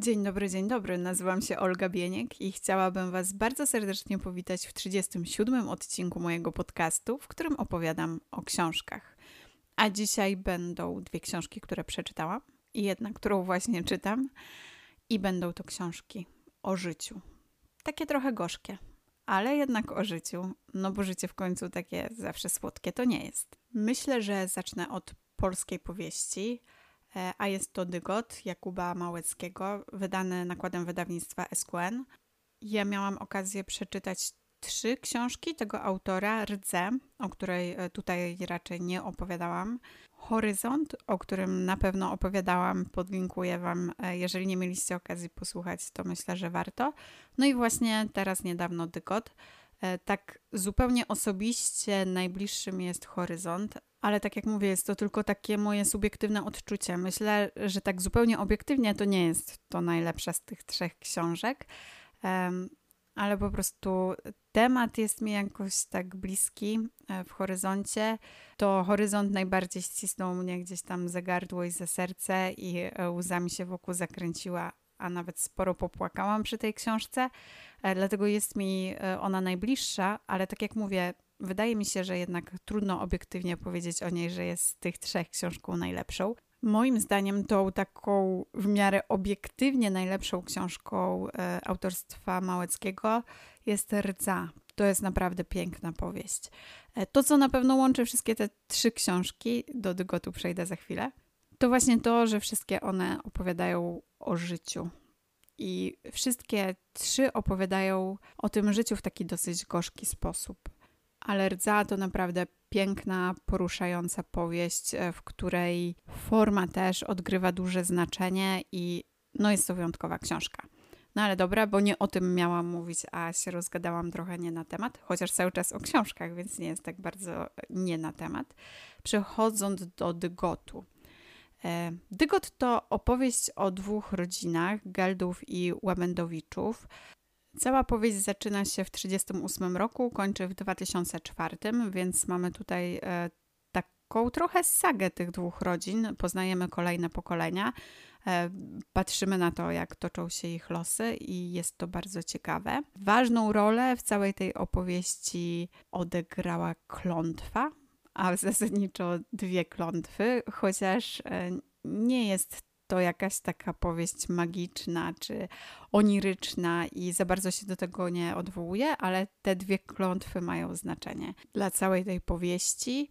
Dzień dobry, dzień dobry. Nazywam się Olga Bieniek i chciałabym Was bardzo serdecznie powitać w 37 odcinku mojego podcastu, w którym opowiadam o książkach. A dzisiaj będą dwie książki, które przeczytałam i jedna, którą właśnie czytam. I będą to książki o życiu. Takie trochę gorzkie, ale jednak o życiu, no bo życie w końcu takie zawsze słodkie to nie jest. Myślę, że zacznę od polskiej powieści, a jest to Dygot Jakuba Małeckiego, wydany nakładem wydawnictwa SQN. Ja miałam okazję przeczytać trzy książki tego autora, Rdze, o której e, tutaj raczej nie opowiadałam. Horyzont, o którym na pewno opowiadałam, podlinkuję Wam. E, jeżeli nie mieliście okazji posłuchać, to myślę, że warto. No i właśnie teraz niedawno Dygot. E, tak zupełnie osobiście najbliższym jest Horyzont, ale tak jak mówię, jest to tylko takie moje subiektywne odczucie. Myślę, że tak zupełnie obiektywnie to nie jest to najlepsza z tych trzech książek ale po prostu temat jest mi jakoś tak bliski e, w horyzoncie. To horyzont najbardziej ścisnął mnie gdzieś tam za gardło i za serce i e, łzami się wokół zakręciła, a nawet sporo popłakałam przy tej książce. E, dlatego jest mi ona najbliższa, ale tak jak mówię, wydaje mi się, że jednak trudno obiektywnie powiedzieć o niej, że jest z tych trzech książką najlepszą. Moim zdaniem tą taką w miarę obiektywnie najlepszą książką e, autorstwa Małeckiego jest Rdza. To jest naprawdę piękna powieść. E, to, co na pewno łączy wszystkie te trzy książki, do Dygotu przejdę za chwilę, to właśnie to, że wszystkie one opowiadają o życiu. I wszystkie trzy opowiadają o tym życiu w taki dosyć gorzki sposób. Ale Rdza to naprawdę piękna, poruszająca powieść, e, w której forma też odgrywa duże znaczenie i no jest to wyjątkowa książka. No ale dobra, bo nie o tym miałam mówić, a się rozgadałam trochę nie na temat, chociaż cały czas o książkach, więc nie jest tak bardzo nie na temat. Przechodząc do Dygotu. E, Dygot to opowieść o dwóch rodzinach, Geldów i Łabędowiczów, Cała powieść zaczyna się w 1938 roku, kończy w 2004, więc mamy tutaj e, taką trochę sagę tych dwóch rodzin. Poznajemy kolejne pokolenia, e, patrzymy na to, jak toczą się ich losy, i jest to bardzo ciekawe. Ważną rolę w całej tej opowieści odegrała klątwa, a zasadniczo dwie klątwy, chociaż e, nie jest to jakaś taka powieść magiczna czy oniryczna i za bardzo się do tego nie odwołuje, ale te dwie klątwy mają znaczenie dla całej tej powieści.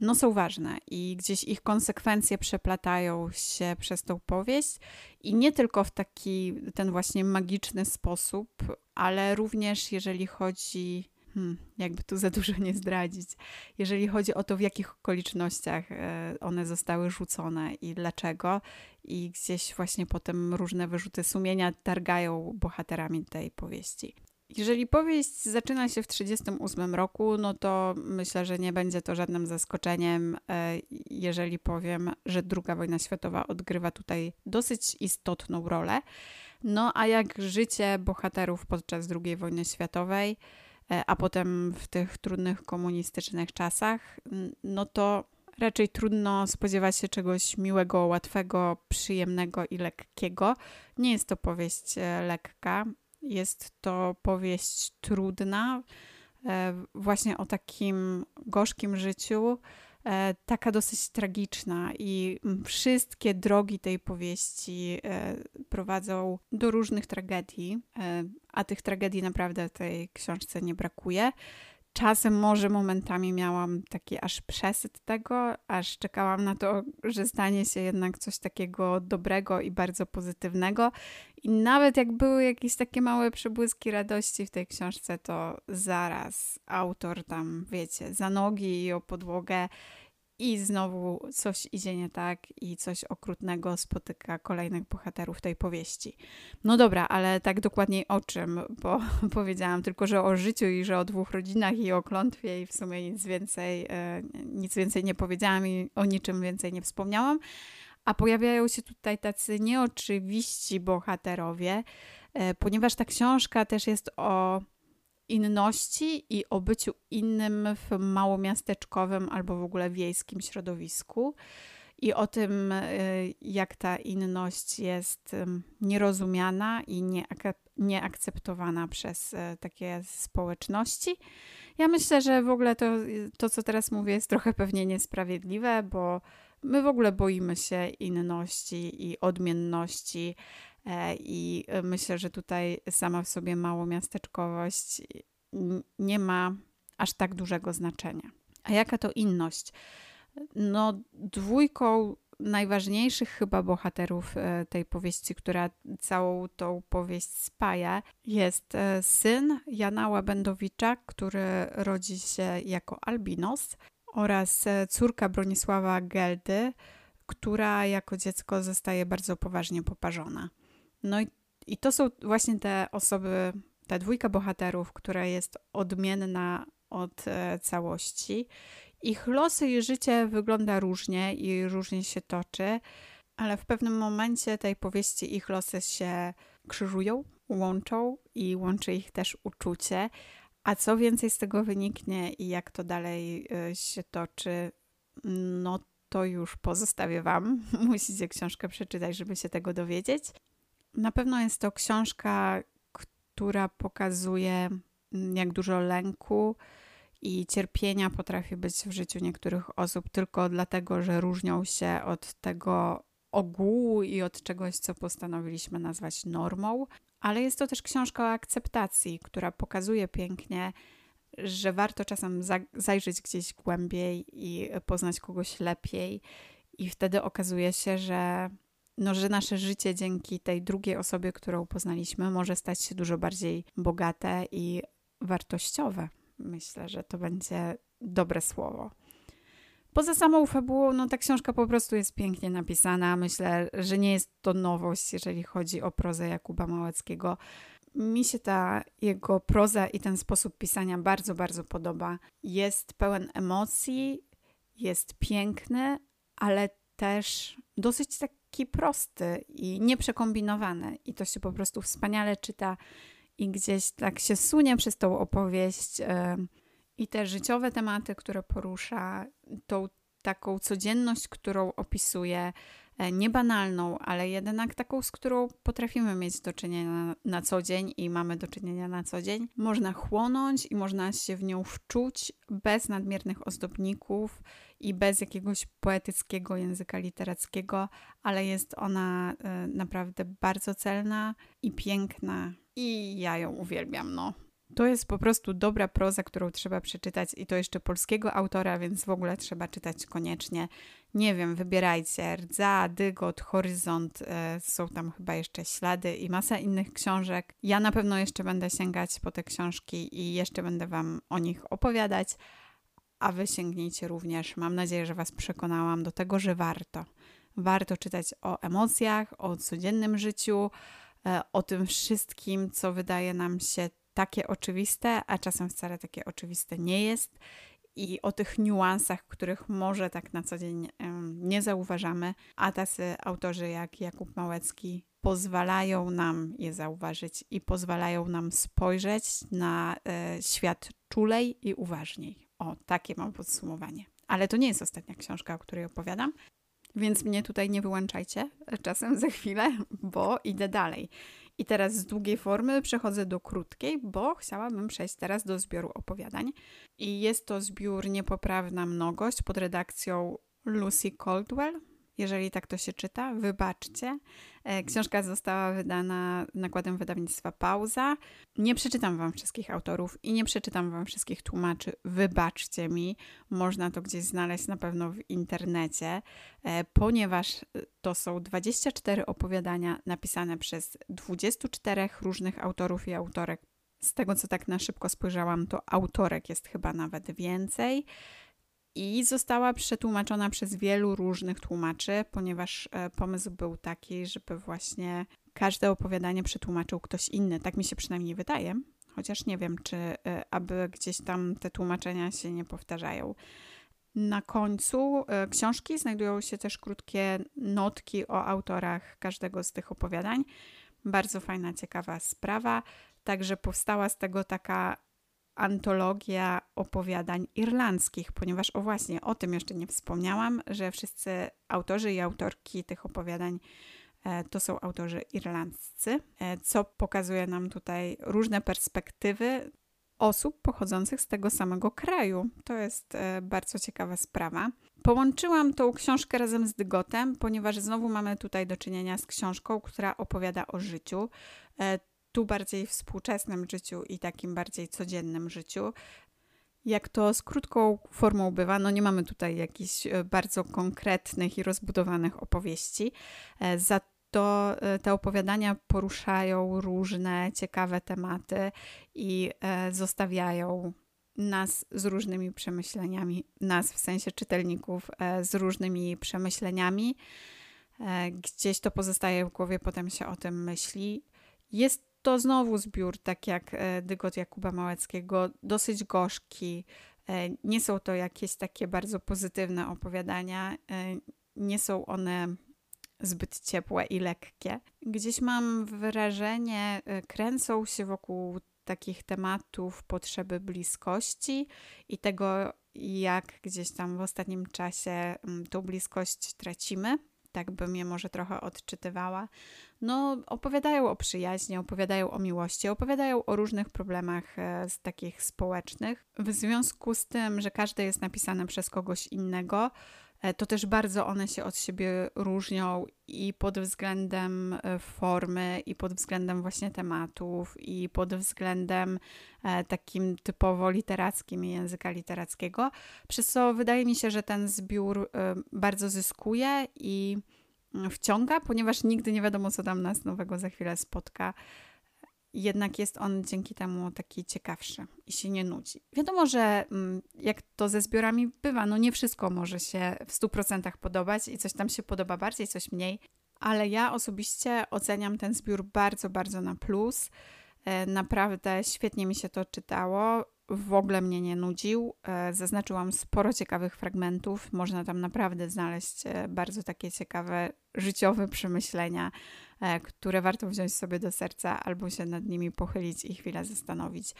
No, są ważne i gdzieś ich konsekwencje przeplatają się przez tą powieść i nie tylko w taki ten właśnie magiczny sposób, ale również jeżeli chodzi hmm, jakby tu za dużo nie zdradzić, jeżeli chodzi o to, w jakich okolicznościach e, one zostały rzucone i dlaczego, i gdzieś właśnie potem różne wyrzuty sumienia targają bohaterami tej powieści. Jeżeli powieść zaczyna się w 1938 roku, no to myślę, że nie będzie to żadnym zaskoczeniem, e, jeżeli powiem, że II wojna światowa odgrywa tutaj dosyć istotną rolę. No a jak życie bohaterów podczas II wojny światowej, a potem w tych trudnych komunistycznych czasach, no to raczej trudno spodziewać się czegoś miłego, łatwego, przyjemnego i lekkiego. Nie jest to powieść e, lekka, jest to powieść trudna, e, właśnie o takim gorzkim życiu, E, taka dosyć tragiczna i wszystkie drogi tej powieści e, prowadzą do różnych tragedii, e, a tych tragedii naprawdę w tej książce nie brakuje. Czasem może momentami miałam taki aż przesyt tego, aż czekałam na to, że stanie się jednak coś takiego dobrego i bardzo pozytywnego. I nawet jak były jakieś takie małe przebłyski radości w tej książce, to zaraz autor tam, wiecie, za nogi i o podłogę i znowu coś idzie nie tak i coś okrutnego spotyka kolejnych bohaterów tej powieści. No dobra, ale tak dokładniej o czym? Bo powiedziałam tylko, że o życiu i że o dwóch rodzinach i o klątwie i w sumie nic więcej, e, nic więcej nie powiedziałam i o niczym więcej nie wspomniałam. A pojawiają się tutaj tacy nieoczywiści bohaterowie, e, ponieważ ta książka też jest o inności i o byciu innym w małomiasteczkowym albo w ogóle wiejskim środowisku. i o tym, y, jak ta inność jest nierozumiana i nieakceptowana przez y, takie społeczności. Ja myślę, że w ogóle to, to, co teraz mówię, jest trochę pewnie niesprawiedliwe, bo my w ogóle boimy się inności i odmienności. E, I myślę, że tutaj sama w sobie małomiasteczkowość nie ma aż tak dużego znaczenia. A jaka to inność? No, dwójką najważniejszych chyba bohaterów e, tej powieści, która całą tą powieść spaja, jest e, syn Jana Łabędowicza, który rodzi się jako albinos oraz e, córka Bronisława Geldy, która jako dziecko zostaje bardzo poważnie poparzona. No i, i to są właśnie te osoby, ta dwójka bohaterów, która jest odmienna od e, całości. Ich losy i życie wygląda różnie i różnie się toczy, ale w pewnym momencie tej powieści ich losy się krzyżują, łączą i łączy ich też uczucie. A co więcej z tego wyniknie i jak to dalej e, się toczy, no to już pozostawię Wam. Musicie książkę przeczytać, żeby się tego dowiedzieć. Na pewno jest to książka, która pokazuje, mm, jak dużo lęku i cierpienia potrafi być w życiu niektórych osób tylko dlatego, że różnią się od tego ogółu i od czegoś, co postanowiliśmy nazwać normą. Ale jest to też książka o akceptacji, która pokazuje pięknie, że warto czasem zajrzeć gdzieś głębiej i poznać kogoś lepiej, i wtedy okazuje się, że no, że nasze życie dzięki tej drugiej osobie, którą poznaliśmy, może stać się dużo bardziej bogate i wartościowe. Myślę, że to będzie dobre słowo. Poza samą fabułą, no ta książka po prostu jest pięknie napisana. Myślę, że nie jest to nowość, jeżeli chodzi o prozę Jakuba Małeckiego. Mi się ta jego proza i ten sposób pisania bardzo, bardzo podoba. Jest pełen emocji, jest piękny, ale też dosyć tak taki prosty i nieprzekombinowany. I to się po prostu wspaniale czyta i gdzieś tak się sunie przez tą opowieść i te życiowe tematy, które porusza, tą taką codzienność, którą opisuje, E, niebanalną, ale jednak taką, z którą potrafimy mieć do czynienia na, co dzień i mamy do czynienia na co dzień. Można chłonąć i można się w nią wczuć bez nadmiernych ozdobników i bez jakiegoś poetyckiego języka literackiego, ale jest ona y, naprawdę bardzo celna i piękna i ja ją uwielbiam, no. To jest po prostu dobra proza, którą trzeba przeczytać i to jeszcze polskiego autora, więc w ogóle trzeba czytać koniecznie. Nie wiem, wybierajcie. Rdza, Dygot, Horyzont, e, są tam chyba jeszcze ślady i masa innych książek. Ja na pewno jeszcze będę sięgać po te książki i jeszcze będę Wam o nich opowiadać, a Wy sięgnijcie również. Mam nadzieję, że Was przekonałam do tego, że warto. Warto czytać o emocjach, o codziennym życiu, e, o tym wszystkim, co wydaje nam się takie oczywiste, a czasem wcale takie oczywiste nie jest. I o tych niuansach, których może tak na co dzień nie zauważamy, a tacy autorzy jak Jakub Małecki pozwalają nam je zauważyć i pozwalają nam spojrzeć na e, świat czulej i uważniej. O, takie mam podsumowanie. Ale to nie jest ostatnia książka, o której opowiadam, więc mnie tutaj nie wyłączajcie czasem za chwilę, bo idę dalej. I teraz z długiej formy przechodzę do krótkiej, bo chciałabym przejść teraz do zbioru opowiadań. I jest to zbiór Niepoprawna Mnogość pod redakcją Lucy Caldwell jeżeli tak to się czyta, wybaczcie. E, książka została wydana nakładem wydawnictwa Pauza. Nie przeczytam Wam wszystkich autorów i nie przeczytam Wam wszystkich tłumaczy. Wybaczcie mi, można to gdzieś znaleźć na pewno w internecie, e, ponieważ to są 24 opowiadania napisane przez 24 różnych autorów i autorek. Z tego, co tak na szybko spojrzałam, to autorek jest chyba nawet więcej i została przetłumaczona przez wielu różnych tłumaczy, ponieważ e, pomysł był taki, żeby właśnie każde opowiadanie przetłumaczył ktoś inny. Tak mi się przynajmniej wydaje, chociaż nie wiem, czy e, aby gdzieś tam te tłumaczenia się nie powtarzają. Na końcu e, książki znajdują się też krótkie notki o autorach każdego z tych opowiadań. Bardzo fajna, ciekawa sprawa. Także powstała z tego taka antologia opowiadań irlandzkich, ponieważ o właśnie o tym jeszcze nie wspomniałam, że wszyscy autorzy i autorki tych opowiadań e, to są autorzy irlandzcy, e, co pokazuje nam tutaj różne perspektywy osób pochodzących z tego samego kraju. To jest e, bardzo ciekawa sprawa. Połączyłam tą książkę razem z Dygotem, ponieważ znowu mamy tutaj do czynienia z książką, która opowiada o życiu. E, tu bardziej współczesnym życiu i takim bardziej codziennym życiu. Jak to z krótką formą bywa, no nie mamy tutaj jakichś e, bardzo konkretnych i rozbudowanych opowieści. Za to e, te opowiadania poruszają różne ciekawe tematy i e, zostawiają nas z różnymi przemyśleniami, nas w sensie czytelników e, z różnymi przemyśleniami. Gdzieś to pozostaje w głowie, potem się o tym myśli. Jest to znowu zbiór, tak jak Dygot Jakuba Małeckiego, dosyć gorzki. Nie są to jakieś takie bardzo pozytywne opowiadania. Nie są one zbyt ciepłe i lekkie. Gdzieś mam wrażenie, kręcą się wokół takich tematów potrzeby bliskości i tego, jak gdzieś tam w ostatnim czasie tą bliskość tracimy. Tak bym je może trochę odczytywała. No, opowiadają o przyjaźni, opowiadają o miłości, opowiadają o różnych problemach e, z takich społecznych. W związku z tym, że każde jest napisane przez kogoś innego, to też bardzo one się od siebie różnią i pod względem e, formy, i pod względem właśnie tematów, i pod względem e, takim typowo literackim języka literackiego. Przez co wydaje mi się, że ten zbiór bardzo zyskuje i mm, wciąga, ponieważ nigdy nie wiadomo, co tam nas nowego za chwilę spotka jednak jest on dzięki temu taki ciekawszy i się nie nudzi. Wiadomo, że mm, jak to ze zbiorami bywa, no nie wszystko może się w 100% podobać i coś tam się podoba bardziej, coś mniej, ale ja osobiście oceniam ten zbiór bardzo, bardzo na plus. E, naprawdę świetnie mi się to czytało w ogóle mnie nie nudził. E, zaznaczyłam sporo ciekawych fragmentów. Można tam naprawdę znaleźć e, bardzo takie ciekawe życiowe przemyślenia, które warto wziąć sobie do serca albo się nad nimi pochylić i chwilę zastanowić.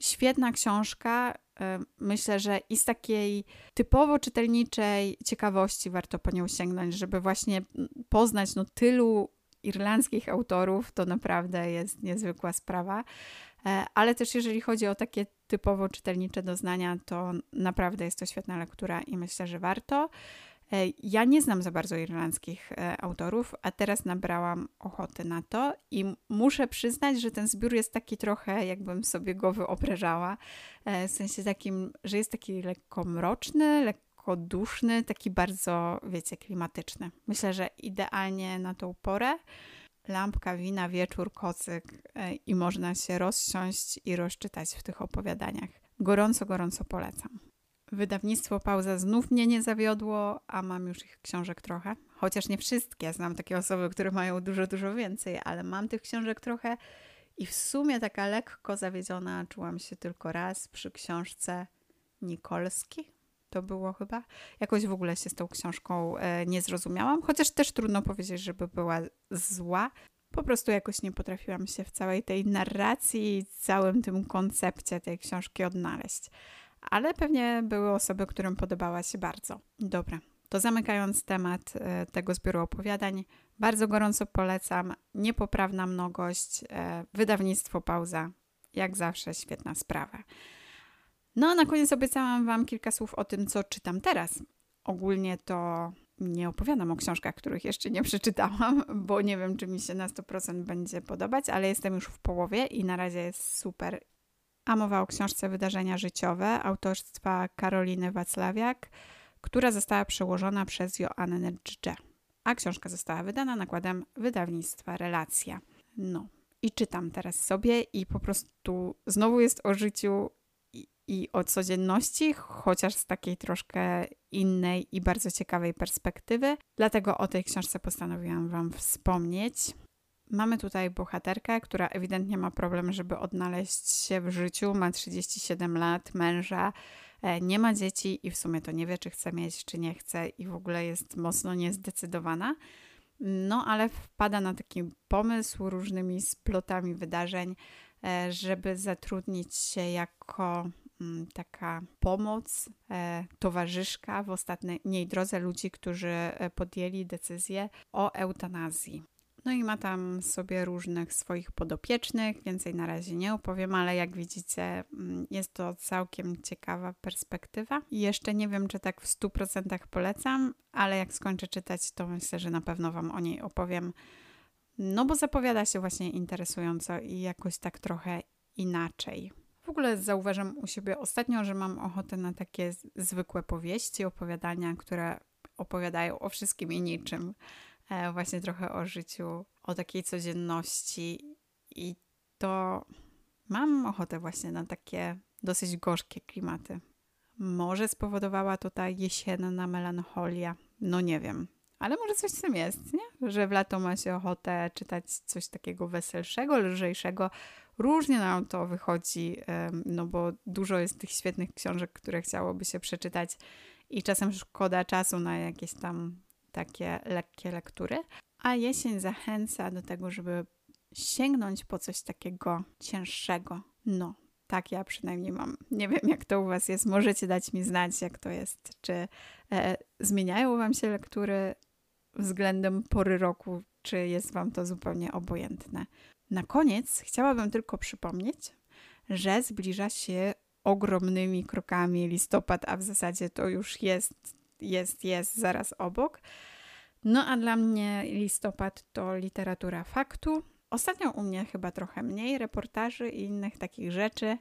Świetna książka. Myślę, że i z takiej typowo czytelniczej ciekawości warto po nią sięgnąć, żeby właśnie poznać no, tylu irlandzkich autorów. To naprawdę jest niezwykła sprawa. Ale też jeżeli chodzi o takie typowo czytelnicze doznania, to naprawdę jest to świetna lektura i myślę, że warto. E, ja nie znam za bardzo irlandzkich e, autorów, a teraz nabrałam ochoty na to i muszę przyznać, że ten zbiór jest taki trochę, jakbym sobie go wyobrażała, e, w sensie takim, że jest taki lekko mroczny, lekko duszny, taki bardzo, wiecie, klimatyczny. Myślę, że idealnie na tą porę lampka wina, wieczór, kocyk i można się rozsiąść i rozczytać w tych opowiadaniach. Gorąco, gorąco polecam. Wydawnictwo Pauza znów mnie nie zawiodło, a mam już ich książek trochę. Chociaż nie wszystkie, znam takie osoby, które mają dużo, dużo więcej, ale mam tych książek trochę i w sumie taka lekko zawiedziona czułam się tylko raz przy książce Nikolski, to było chyba. Jakoś w ogóle się z tą książką e, nie zrozumiałam, chociaż też trudno powiedzieć, żeby była zła. Po prostu jakoś nie potrafiłam się w całej tej narracji i całym tym koncepcie tej książki odnaleźć. Ale pewnie były osoby, którym podobała się bardzo. Dobra, to zamykając temat e, tego zbioru opowiadań, bardzo gorąco polecam. Niepoprawna mnogość, e, wydawnictwo Pauza. Jak zawsze świetna sprawa. No a na koniec obiecałam Wam kilka słów o tym, co czytam teraz. Ogólnie to nie opowiadam o książkach, których jeszcze nie przeczytałam, bo nie wiem, czy mi się na 100% będzie podobać, ale jestem już w połowie i na razie jest super. A mowa o książce Wydarzenia życiowe autorstwa Karoliny Wacławiak, która została przełożona przez Joannę Dżdże, a książka została wydana nakładem wydawnictwa Relacja. No, i czytam teraz sobie i po prostu znowu jest o życiu i o codzienności, chociaż z takiej troszkę innej i bardzo ciekawej perspektywy. Dlatego o tej książce postanowiłam Wam wspomnieć. Mamy tutaj bohaterkę, która ewidentnie ma problem, żeby odnaleźć się w życiu. Ma 37 lat, męża, e, nie ma dzieci i w sumie to nie wie, czy chce mieć, czy nie chce, i w ogóle jest mocno niezdecydowana. No, ale wpada na taki pomysł różnymi splotami wydarzeń, e, żeby zatrudnić się jako mm, taka pomoc, e, towarzyszka w ostatniej drodze ludzi, którzy podjęli decyzję o eutanazji. No i ma tam sobie różnych swoich podopiecznych, więcej na razie nie opowiem, ale jak widzicie, mm, jest to całkiem ciekawa perspektywa. I jeszcze nie wiem, czy tak w 100% polecam, ale jak skończę czytać, to myślę, że na pewno Wam o niej opowiem. No bo zapowiada się właśnie interesująco i jakoś tak trochę inaczej. W ogóle zauważam u siebie ostatnio, że mam ochotę na takie zwykłe powieści, opowiadania, które opowiadają o wszystkim i niczym. E, właśnie trochę o życiu, o takiej codzienności i to mam ochotę właśnie na takie dosyć gorzkie klimaty. Może spowodowała to ta jesienna melancholia, no nie wiem. Ale może coś w tym jest, nie? Że w lato ma się ochotę czytać coś takiego weselszego, lżejszego. Różnie nam to wychodzi, no bo dużo jest tych świetnych książek, które chciałoby się przeczytać i czasem szkoda czasu na jakieś tam takie lekkie lektury, a jesień zachęca do tego, żeby sięgnąć po coś takiego cięższego. No, tak ja przynajmniej mam. Nie wiem, jak to u Was jest. Możecie dać mi znać, jak to jest. Czy e, zmieniają Wam się lektury względem pory roku, czy jest Wam to zupełnie obojętne. Na koniec chciałabym tylko przypomnieć, że zbliża się ogromnymi krokami listopad, a w zasadzie to już jest jest, jest zaraz obok. No a dla mnie listopad to literatura faktu. Ostatnio u mnie chyba trochę mniej reportaży i innych takich rzeczy,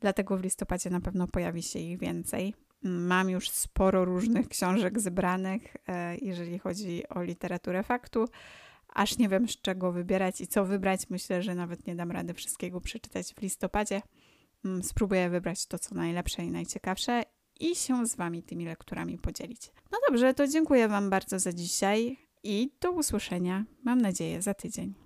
dlatego w listopadzie na pewno pojawi się ich więcej. Mam już sporo różnych książek zebranych, e, jeżeli chodzi o literaturę faktu. Aż nie wiem z czego wybierać i co wybrać. Myślę, że nawet nie dam rady wszystkiego przeczytać w listopadzie. Mm, spróbuję wybrać to, co najlepsze i najciekawsze i się z Wami tymi lekturami podzielić. No dobrze, to dziękuję Wam bardzo za dzisiaj i do usłyszenia, mam nadzieję, za tydzień.